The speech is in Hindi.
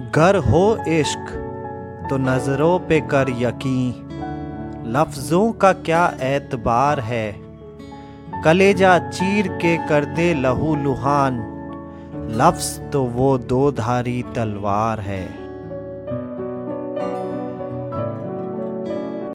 गर हो इश्क तो नज़रों पे कर यकीन। लफ्ज़ों का क्या एतबार है? कलेजा चीर के कर दे लहू लुहान। लफ्ज़ तो वो दो धारी तलवार है।